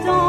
temps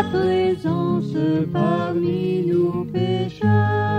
ta présence parmi nous pécheurs,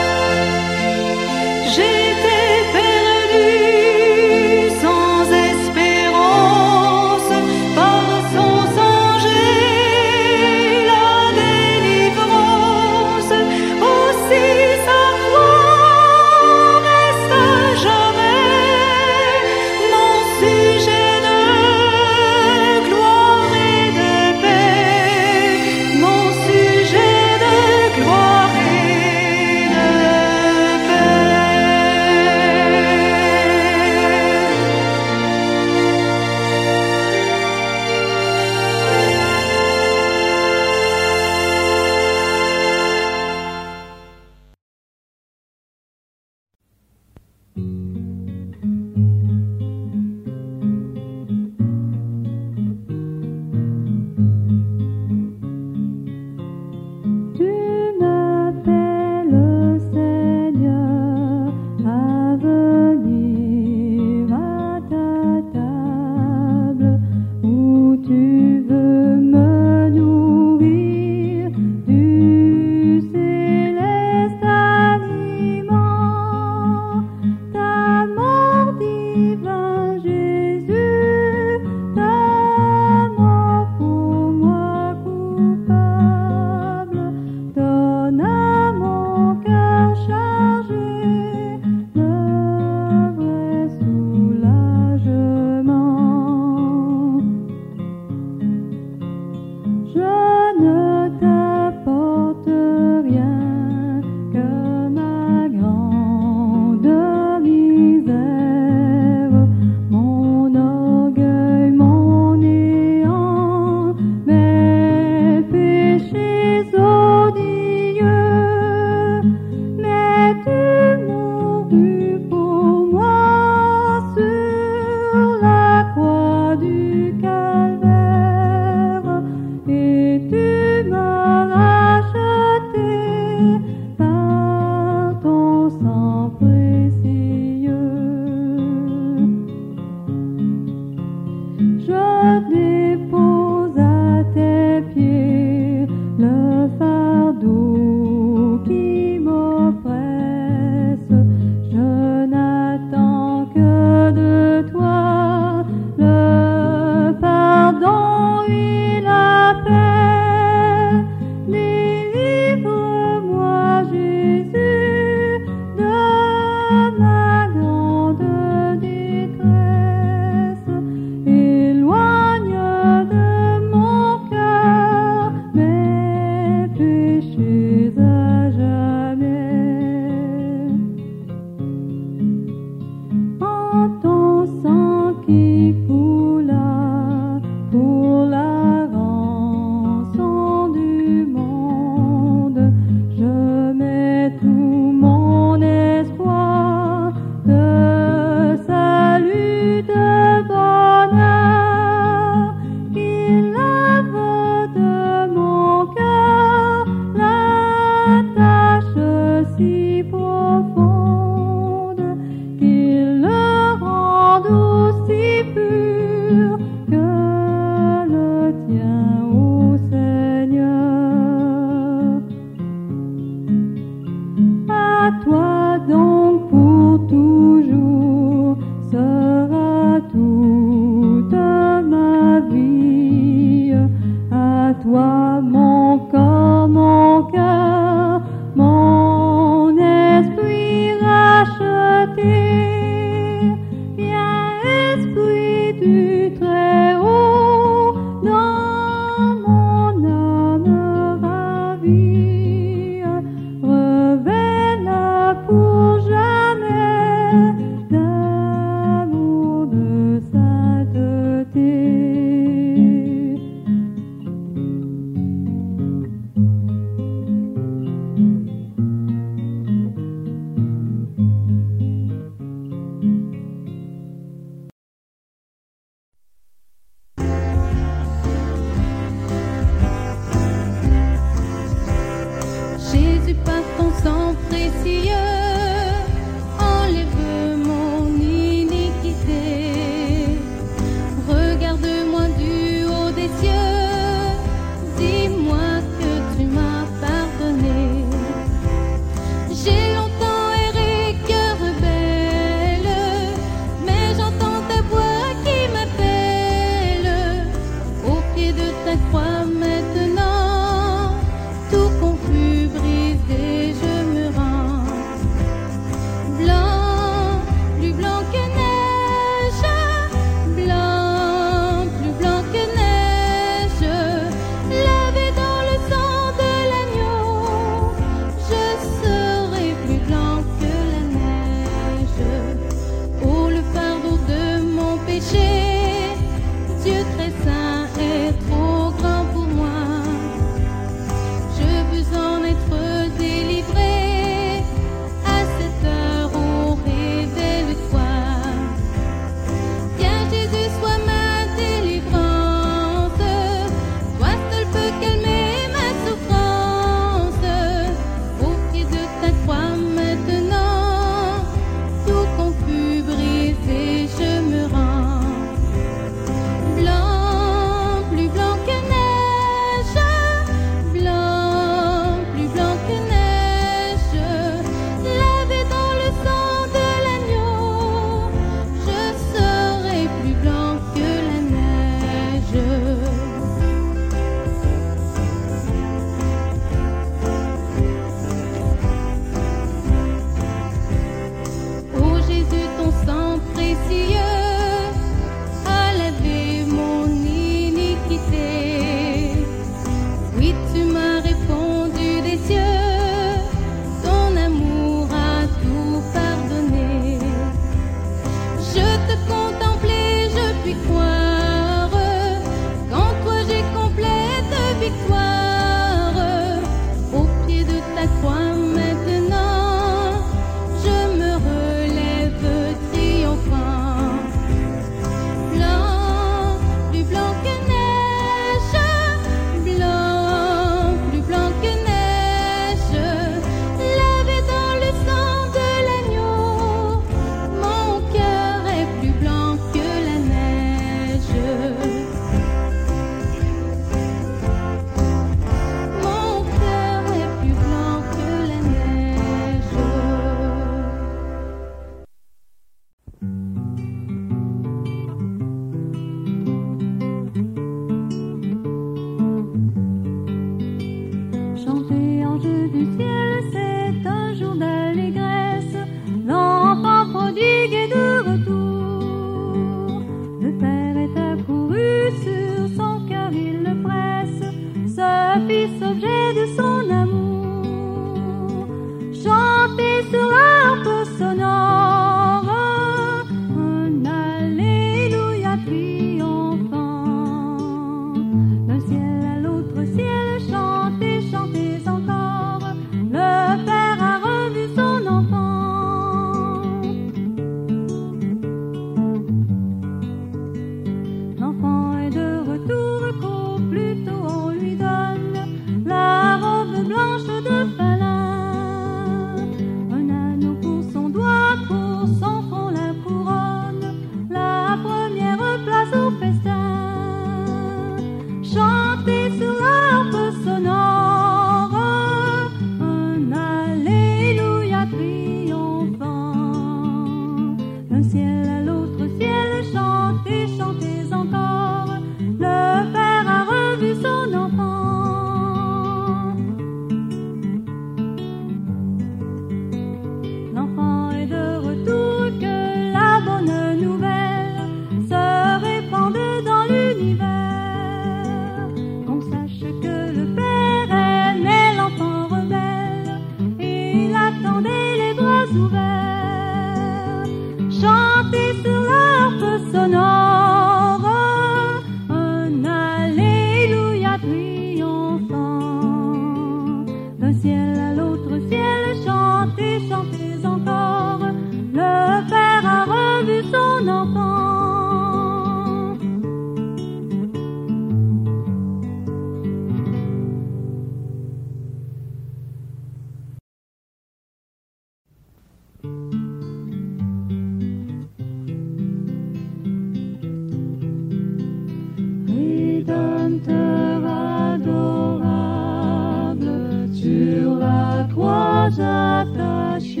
toi attaché,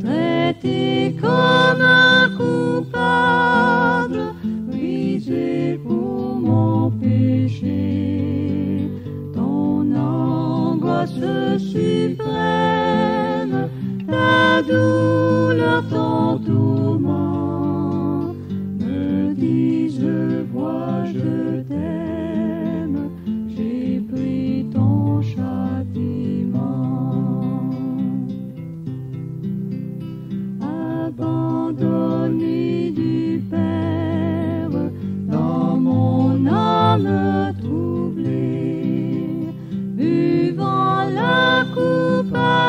traité comme un coupable, brisé pour mon péché. Ton angoisse suprême, ta douleur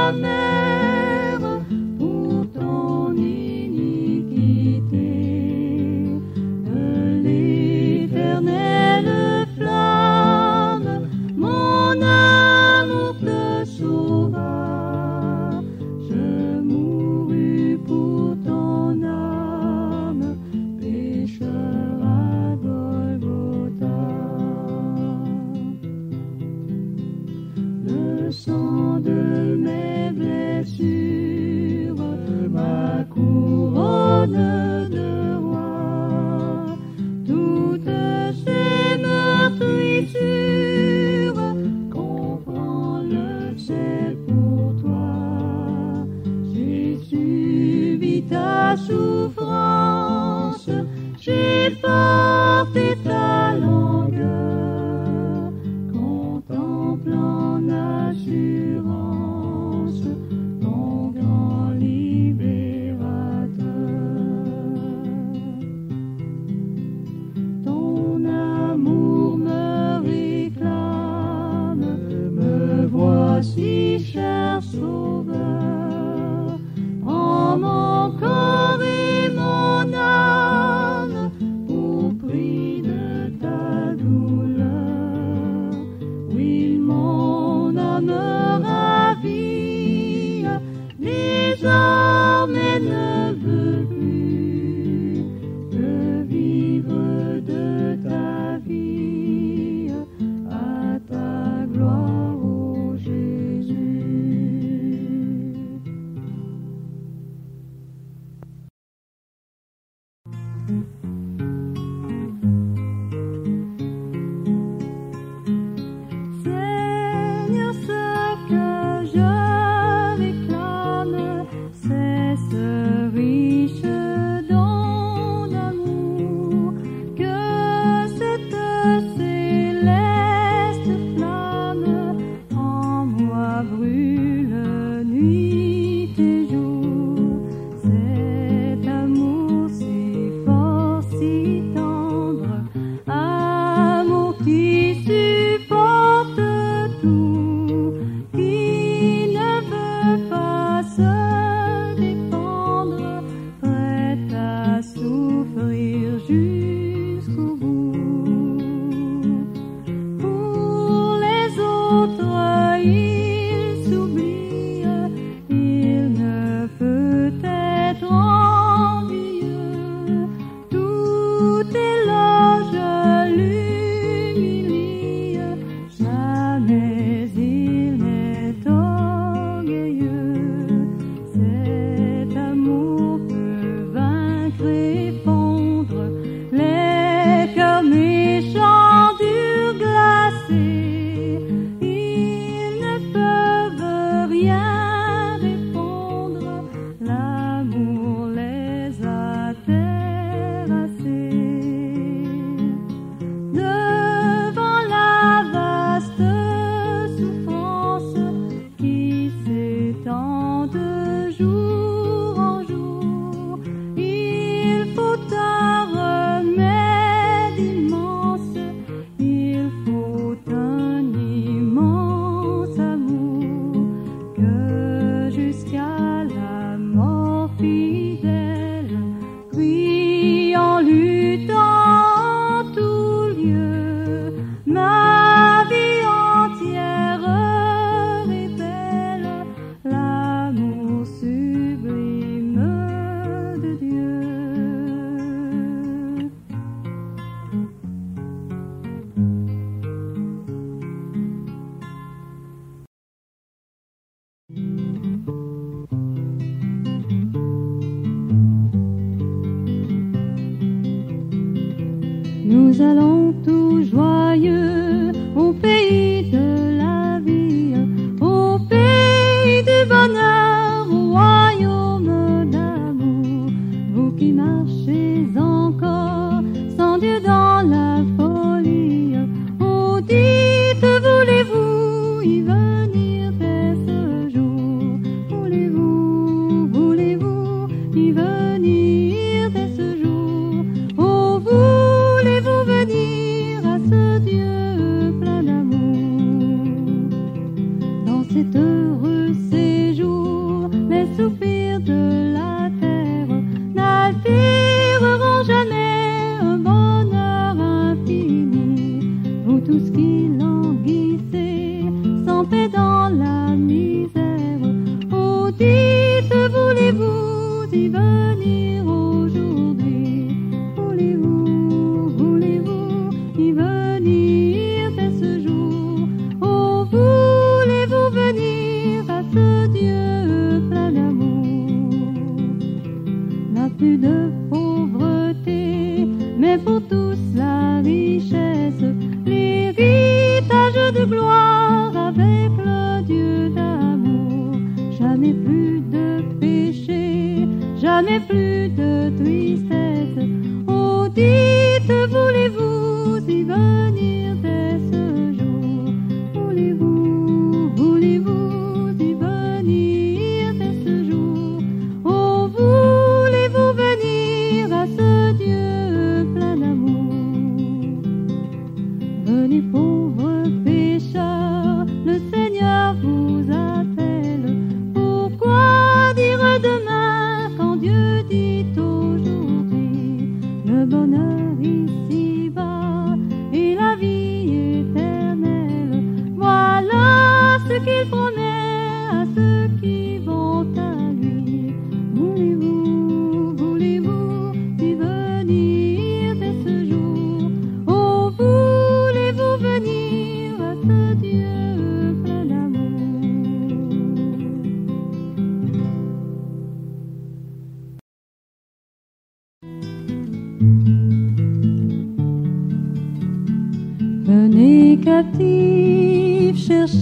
Father.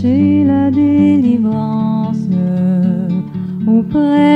Chercher la délivrance auprès